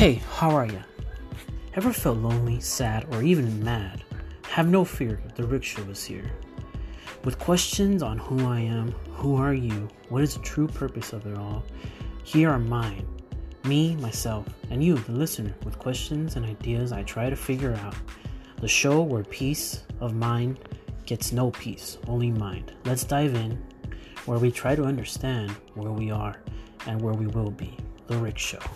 Hey, how are ya? Ever felt lonely, sad, or even mad? Have no fear, the rickshaw is here. With questions on who I am, who are you, what is the true purpose of it all, here are mine. Me, myself, and you, the listener, with questions and ideas I try to figure out. The show where peace of mind gets no peace, only mind. Let's dive in, where we try to understand where we are and where we will be. The rickshaw.